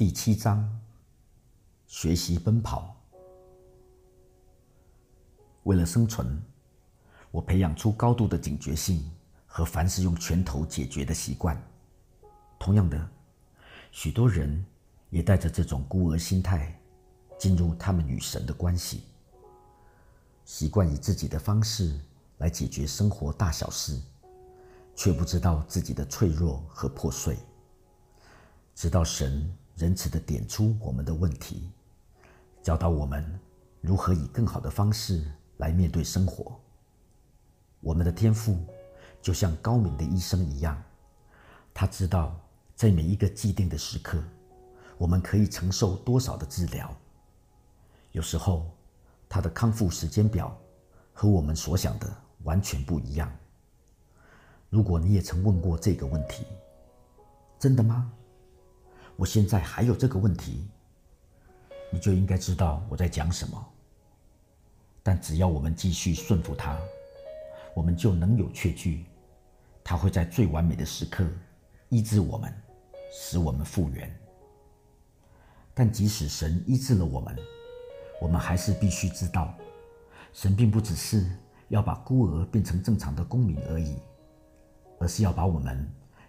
第七章：学习奔跑。为了生存，我培养出高度的警觉性和凡事用拳头解决的习惯。同样的，许多人也带着这种孤儿心态进入他们与神的关系，习惯以自己的方式来解决生活大小事，却不知道自己的脆弱和破碎。直到神。仁慈的点出我们的问题，教导我们如何以更好的方式来面对生活。我们的天赋就像高明的医生一样，他知道在每一个既定的时刻，我们可以承受多少的治疗。有时候，他的康复时间表和我们所想的完全不一样。如果你也曾问过这个问题，真的吗？我现在还有这个问题，你就应该知道我在讲什么。但只要我们继续顺服他，我们就能有确据，他会在最完美的时刻医治我们，使我们复原。但即使神医治了我们，我们还是必须知道，神并不只是要把孤儿变成正常的公民而已，而是要把我们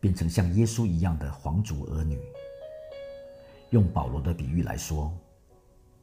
变成像耶稣一样的皇族儿女。用保罗的比喻来说，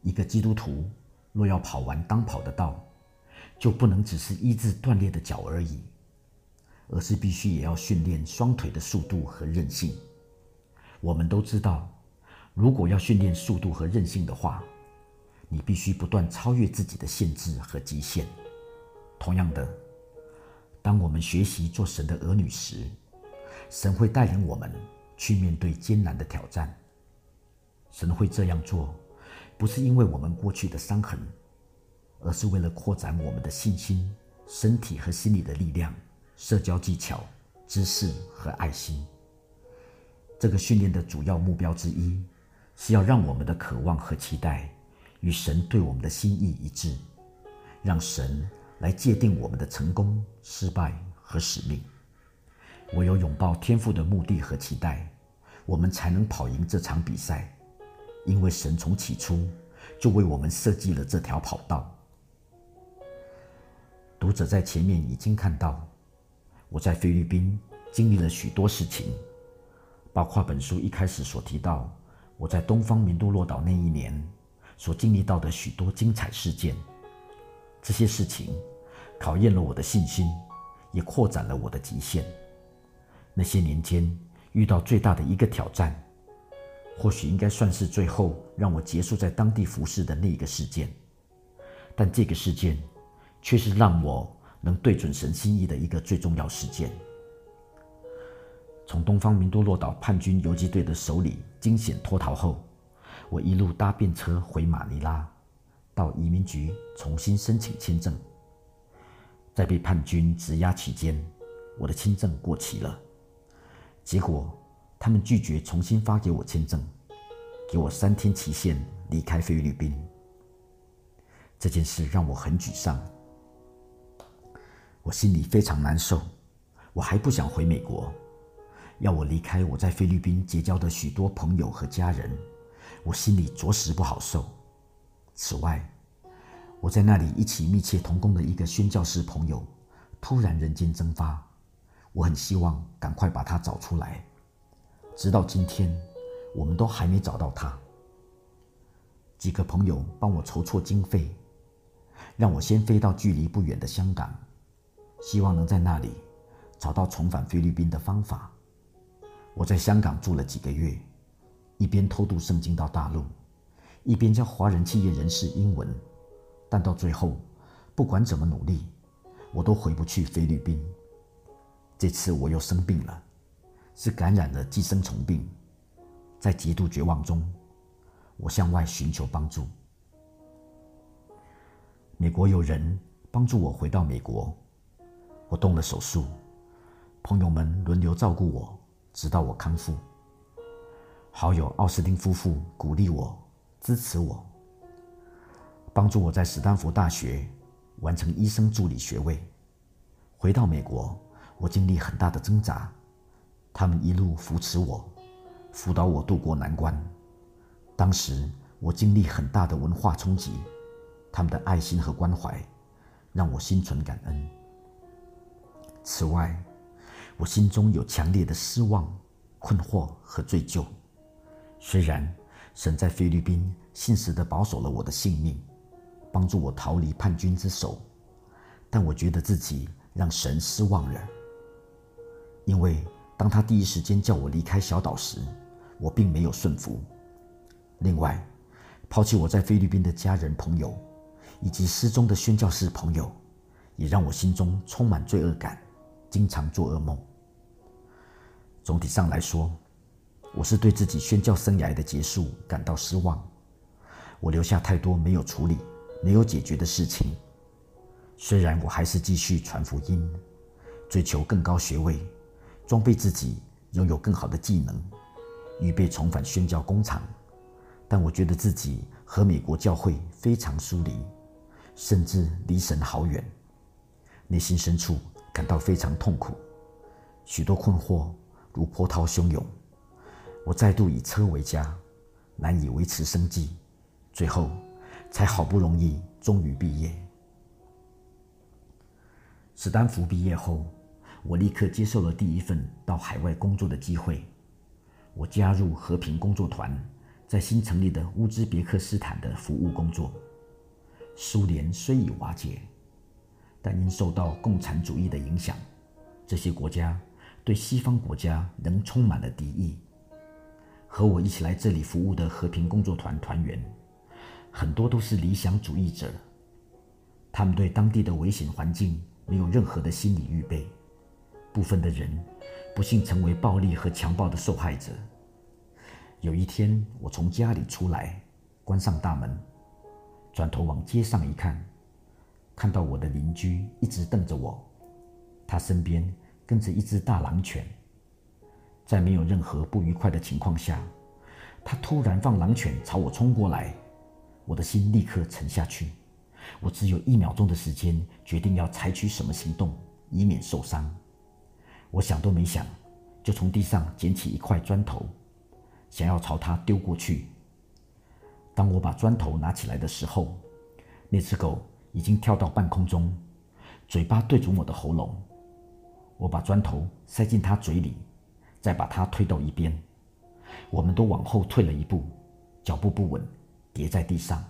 一个基督徒若要跑完当跑的道，就不能只是医治断裂的脚而已，而是必须也要训练双腿的速度和韧性。我们都知道，如果要训练速度和韧性的话，你必须不断超越自己的限制和极限。同样的，当我们学习做神的儿女时，神会带领我们去面对艰难的挑战。神会这样做，不是因为我们过去的伤痕，而是为了扩展我们的信心、身体和心理的力量、社交技巧、知识和爱心。这个训练的主要目标之一，是要让我们的渴望和期待与神对我们的心意一致，让神来界定我们的成功、失败和使命。唯有拥抱天赋的目的和期待，我们才能跑赢这场比赛。因为神从起初就为我们设计了这条跑道。读者在前面已经看到，我在菲律宾经历了许多事情，包括本书一开始所提到我在东方明都洛岛那一年所经历到的许多精彩事件。这些事情考验了我的信心，也扩展了我的极限。那些年间遇到最大的一个挑战。或许应该算是最后让我结束在当地服侍的那一个事件，但这个事件却是让我能对准神心意的一个最重要事件。从东方明都洛岛叛军游击队的手里惊险脱逃后，我一路搭便车回马尼拉，到移民局重新申请签证。在被叛军执押期间，我的签证过期了，结果。他们拒绝重新发给我签证，给我三天期限离开菲律宾。这件事让我很沮丧，我心里非常难受。我还不想回美国，要我离开我在菲律宾结交的许多朋友和家人，我心里着实不好受。此外，我在那里一起密切同工的一个宣教士朋友突然人间蒸发，我很希望赶快把他找出来。直到今天，我们都还没找到他。几个朋友帮我筹措经费，让我先飞到距离不远的香港，希望能在那里找到重返菲律宾的方法。我在香港住了几个月，一边偷渡圣经到大陆，一边教华人企业人士英文。但到最后，不管怎么努力，我都回不去菲律宾。这次我又生病了。是感染了寄生虫病，在极度绝望中，我向外寻求帮助。美国有人帮助我回到美国，我动了手术，朋友们轮流照顾我，直到我康复。好友奥斯汀夫妇鼓励我、支持我，帮助我在斯坦福大学完成医生助理学位。回到美国，我经历很大的挣扎。他们一路扶持我，辅导我渡过难关，当时我经历很大的文化冲击，他们的爱心和关怀让我心存感恩。此外，我心中有强烈的失望、困惑和罪疚。虽然神在菲律宾信实地保守了我的性命，帮助我逃离叛军之手，但我觉得自己让神失望了。因为当他第一时间叫我离开小岛时，我并没有顺服。另外，抛弃我在菲律宾的家人、朋友，以及失踪的宣教士朋友，也让我心中充满罪恶感，经常做噩梦。总体上来说，我是对自己宣教生涯的结束感到失望。我留下太多没有处理、没有解决的事情。虽然我还是继续传福音，追求更高学位，装备自己，拥有更好的技能，预备重返宣教工厂，但我觉得自己和美国教会非常疏离，甚至离神好远。内心深处感到非常痛苦，许多困惑。如波涛汹涌，我再度以车为家，难以维持生计，最后才好不容易终于毕业。史丹福毕业后，我立刻接受了第一份到海外工作的机会。我加入和平工作团，在新成立的乌兹别克斯坦的服务工作。苏联虽已瓦解，但因受到共产主义的影响，这些国家。对西方国家仍充满了敌意。和我一起来这里服务的和平工作团团员，很多都是理想主义者。他们对当地的危险环境没有任何的心理预备。部分的人不幸成为暴力和强暴的受害者。有一天，我从家里出来，关上大门，转头往街上一看，看到我的邻居一直瞪着我，他身边。跟着一只大狼犬，在没有任何不愉快的情况下，他突然放狼犬朝我冲过来，我的心立刻沉下去。我只有一秒钟的时间，决定要采取什么行动，以免受伤。我想都没想，就从地上捡起一块砖头，想要朝他丢过去。当我把砖头拿起来的时候，那只狗已经跳到半空中，嘴巴对准我的喉咙。我把砖头塞进它嘴里，再把它推到一边。我们都往后退了一步，脚步不稳，跌在地上。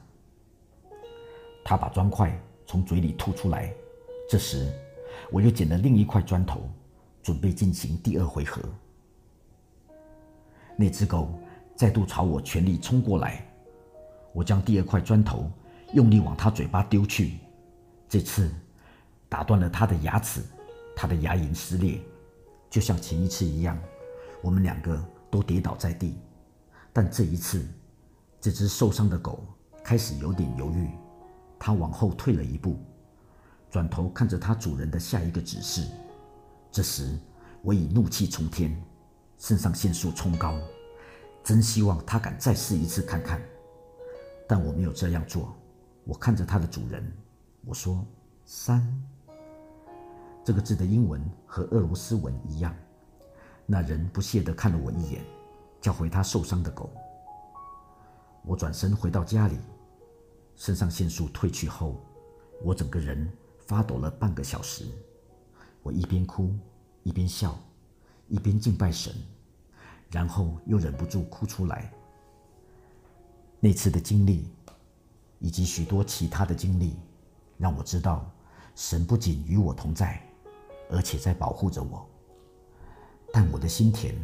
他把砖块从嘴里吐出来。这时，我又捡了另一块砖头，准备进行第二回合。那只狗再度朝我全力冲过来，我将第二块砖头用力往它嘴巴丢去，这次打断了它的牙齿。他的牙龈撕裂，就像前一次一样，我们两个都跌倒在地。但这一次，这只受伤的狗开始有点犹豫，它往后退了一步，转头看着它主人的下一个指示。这时，我已怒气冲天，肾上腺素冲高，真希望它敢再试一次看看。但我没有这样做，我看着它的主人，我说：“三。”这个字的英文和俄罗斯文一样。那人不屑地看了我一眼，叫回他受伤的狗。我转身回到家里，肾上腺素退去后，我整个人发抖了半个小时。我一边哭一边笑，一边敬拜神，然后又忍不住哭出来。那次的经历，以及许多其他的经历，让我知道，神不仅与我同在。而且在保护着我，但我的心田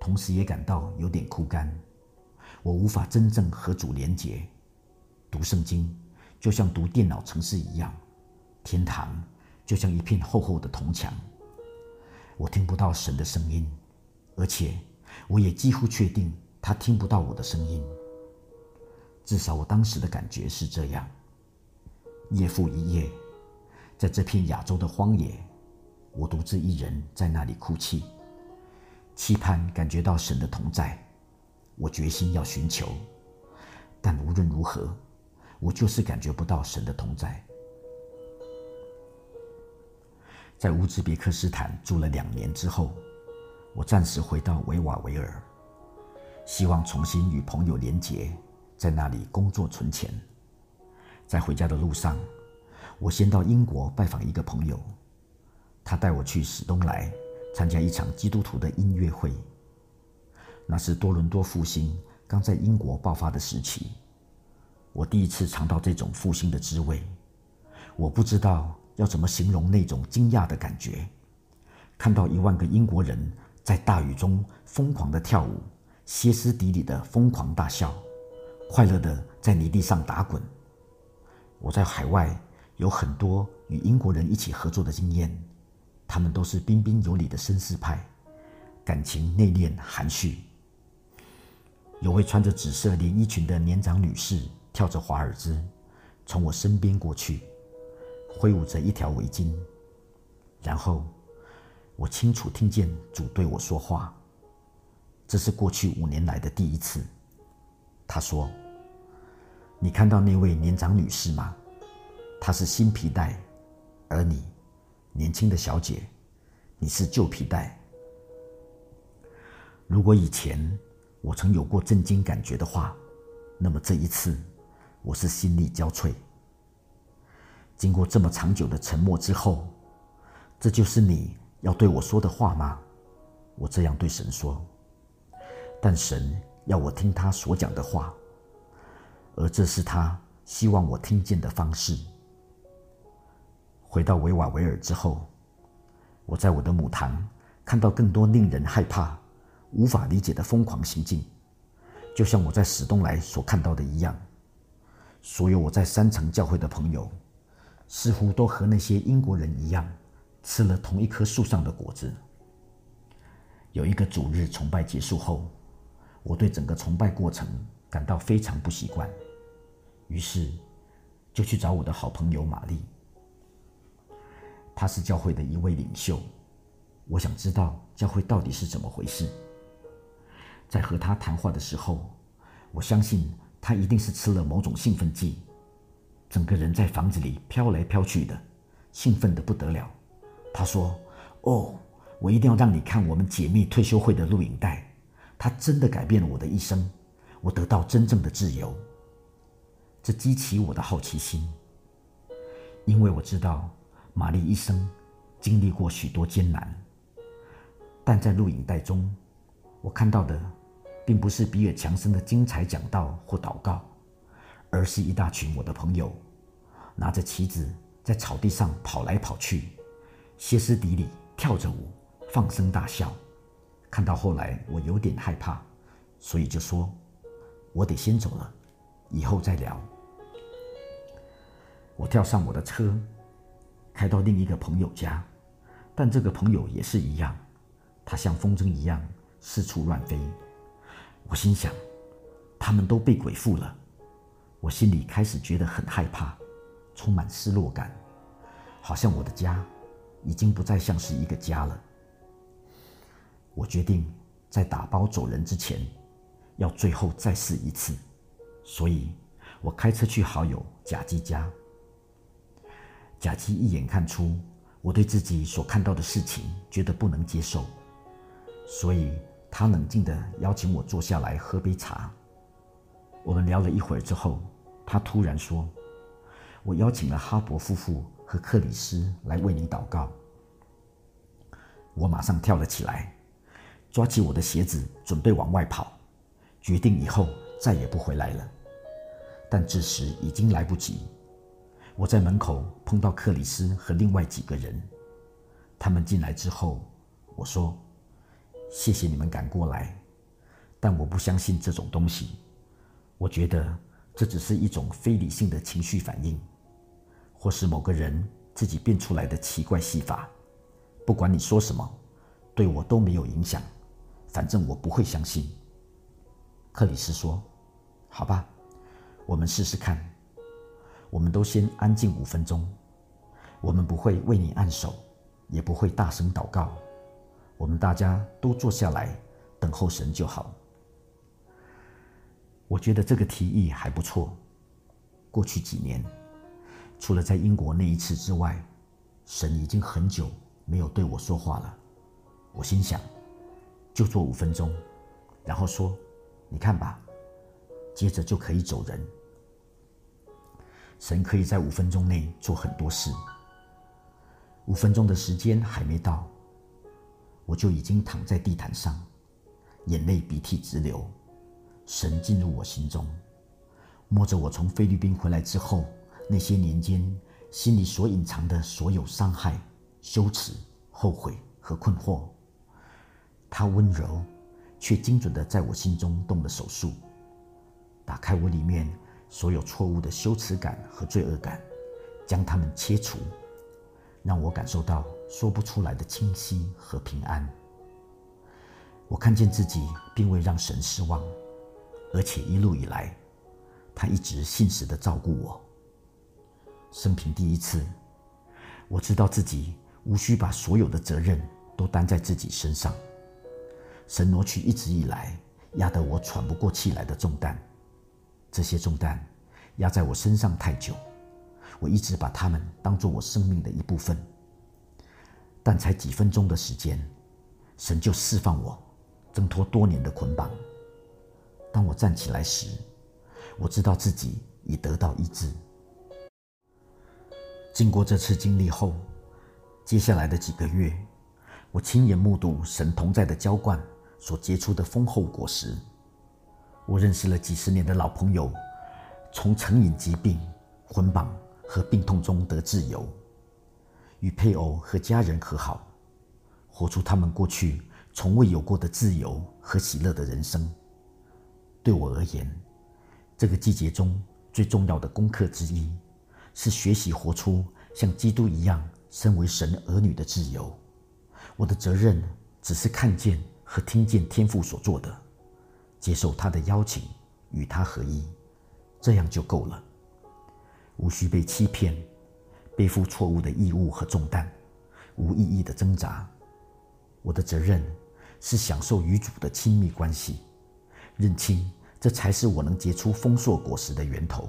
同时也感到有点枯干。我无法真正和主连结。读圣经就像读电脑程式一样，天堂就像一片厚厚的铜墙。我听不到神的声音，而且我也几乎确定他听不到我的声音。至少我当时的感觉是这样。夜复一夜，在这片亚洲的荒野。我独自一人在那里哭泣，期盼感觉到神的同在。我决心要寻求，但无论如何，我就是感觉不到神的同在。在乌兹别克斯坦住了两年之后，我暂时回到维瓦维尔。希望重新与朋友连结，在那里工作存钱。在回家的路上，我先到英国拜访一个朋友，他带我去史东莱参加一场基督徒的音乐会。那是多伦多复兴刚在英国爆发的时期，我第一次尝到这种复兴的滋味。我不知道要怎么形容那种惊讶的感觉，看到一万个英国人在大雨中疯狂的跳舞。歇斯底里的疯狂大笑，快乐的在泥地上打滚。我在海外有很多与英国人一起合作的经验，他们都是彬彬有礼的绅士派，感情内敛含蓄。有位穿着紫色连衣裙的年长女士跳着华尔兹，从我身边过去，挥舞着一条围巾。然后，我清楚听见主对我说话。这是过去五年来的第一次。他说：“你看到那位年长女士吗？她是新皮带，而你，年轻的小姐，你是旧皮带。如果以前我曾有过震惊感觉的话，那么这一次，我是心力交瘁。经过这么长久的沉默之后，这就是你要对我说的话吗？我这样对神说。”但神要我听他所讲的话，而这是他希望我听见的方式。回到维瓦维尔之后，我在我的母堂看到更多令人害怕、无法理解的疯狂行径，就像我在史东来所看到的一样。所有我在三层教会的朋友，似乎都和那些英国人一样，吃了同一棵树上的果子。有一个主日崇拜结束后。我对整个崇拜过程感到非常不习惯，于是就去找我的好朋友玛丽。她是教会的一位领袖，我想知道教会到底是怎么回事。在和她谈话的时候，我相信她一定是吃了某种兴奋剂，整个人在房子里飘来飘去的，兴奋的不得了。他说：“哦，我一定要让你看我们解密退休会的录影带。”他真的改变了我的一生，我得到真正的自由。这激起我的好奇心，因为我知道玛丽一生经历过许多艰难。但在录影带中，我看到的并不是比尔·强森的精彩讲道或祷告，而是一大群我的朋友拿着旗子在草地上跑来跑去，歇斯底里跳着舞，放声大笑。看到后来，我有点害怕，所以就说：“我得先走了，以后再聊。”我跳上我的车，开到另一个朋友家，但这个朋友也是一样，他像风筝一样四处乱飞。我心想，他们都被鬼附了。我心里开始觉得很害怕，充满失落感，好像我的家已经不再像是一个家了。我决定在打包走人之前，要最后再试一次，所以我开车去好友贾基家。贾基一眼看出我对自己所看到的事情觉得不能接受，所以他冷静地邀请我坐下来喝杯茶。我们聊了一会儿之后，他突然说：“我邀请了哈勃夫妇和克里斯来为你祷告。”我马上跳了起来。抓起我的鞋子，准备往外跑，决定以后再也不回来了。但这时已经来不及。我在门口碰到克里斯和另外几个人，他们进来之后，我说：“谢谢你们赶过来，但我不相信这种东西。我觉得这只是一种非理性的情绪反应，或是某个人自己变出来的奇怪戏法。不管你说什么，对我都没有影响。”反正我不会相信。克里斯说：“好吧，我们试试看。我们都先安静五分钟。我们不会为你按手，也不会大声祷告。我们大家都坐下来等候神就好。”我觉得这个提议还不错。过去几年，除了在英国那一次之外，神已经很久没有对我说话了。我心想。就做五分钟，然后说：“你看吧，接着就可以走人。神可以在五分钟内做很多事。五分钟的时间还没到，我就已经躺在地毯上，眼泪鼻涕直流。神进入我心中，摸着我从菲律宾回来之后那些年间心里所隐藏的所有伤害、羞耻、后悔和困惑。他温柔却精准的在我心中动了手术，打开我里面所有错误的羞耻感和罪恶感，将它们切除。让我感受到说不出来的清晰和平安。我看见自己并未让神失望，而且一路以来，他一直信实的照顾我。生平第一次，我知道自己无需把所有的责任都担在自己身上。神挪去一直以来压得我喘不过气来的重担，这些重担压在我身上太久。我一直把他们当做我生命的一部分，但才几分钟的时间，神就释放我，挣脱多年的捆绑。当我站起来时，我知道自己已得到医治。经过这次经历后，接下来的几个月，我亲眼目睹神同在的浇灌所结出的丰厚果实。我认识了几十年的老朋友，从成瘾疾病捆绑。和病痛中得自由，与配偶和家人和好，活出他们过去从未有过的自由和喜乐的人生。对我而言，这个季节中最重要的功课之一，是学习活出像基督一样身为神儿女的自由。我的责任只是看见和听见天父所做的，接受他的邀请，与他合一，这样就够了。无需被欺骗，背负错误的义务和重担，无意义的挣扎。我的责任是享受与主的亲密关系，认清这才是我能结出丰硕果实的源头。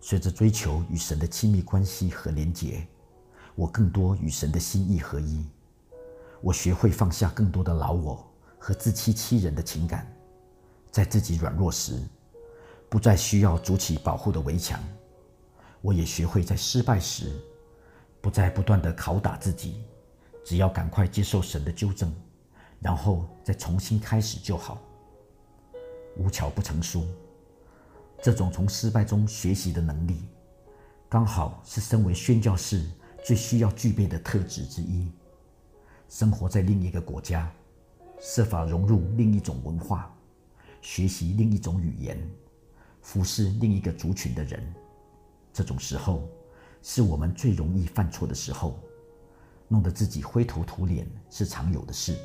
随着追求与神的亲密关系和连结，我更多与神的心意合一。我学会放下更多的老我和自欺欺人的情感，在自己软弱时，不再需要筑起保护的围墙。我也学会在失败时，不再不断的拷打自己，只要赶快接受神的纠正，然后再重新开始就好。无巧不成书，这种从失败中学习的能力，刚好是身为宣教士最需要具备的特质之一。生活在另一个国家，设法融入另一种文化，学习另一种语言，服侍另一个族群的人。这种时候，是我们最容易犯错的时候，弄得自己灰头土脸是常有的事。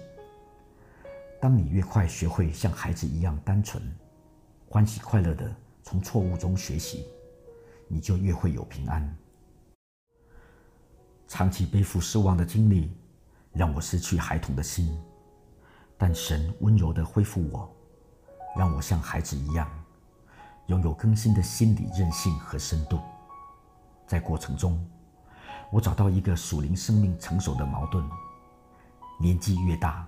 当你越快学会像孩子一样单纯、欢喜快乐的从错误中学习，你就越会有平安。长期背负失望的经历，让我失去孩童的心，但神温柔的恢复我，让我像孩子一样，拥有更新的心理韧性和深度。在过程中，我找到一个属灵生命成熟的矛盾：年纪越大，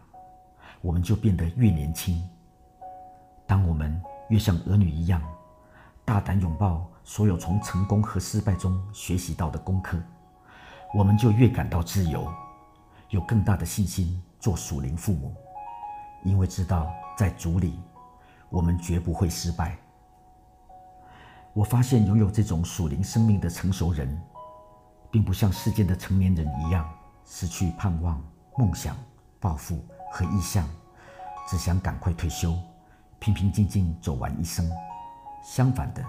我们就变得越年轻。当我们越像儿女一样，大胆拥抱所有从成功和失败中学习到的功课，我们就越感到自由，有更大的信心做属灵父母，因为知道在主里，我们绝不会失败。我发现，拥有这种属灵生命的成熟人，并不像世间的成年人一样失去盼望、梦想、抱负和意向，只想赶快退休，平平静静走完一生。相反的，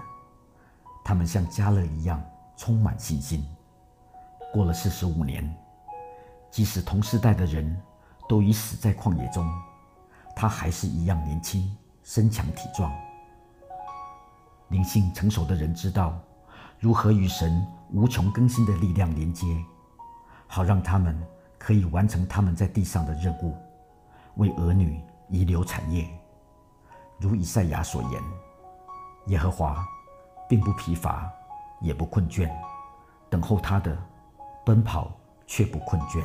他们像加勒一样充满信心。过了四十五年，即使同世代的人都已死在旷野中，他还是一样年轻、身强体壮。灵性成熟的人知道如何与神无穷更新的力量连接，好让他们可以完成他们在地上的任务，为儿女遗留产业。如以赛亚所言：“耶和华并不疲乏，也不困倦，等候他的奔跑却不困倦。”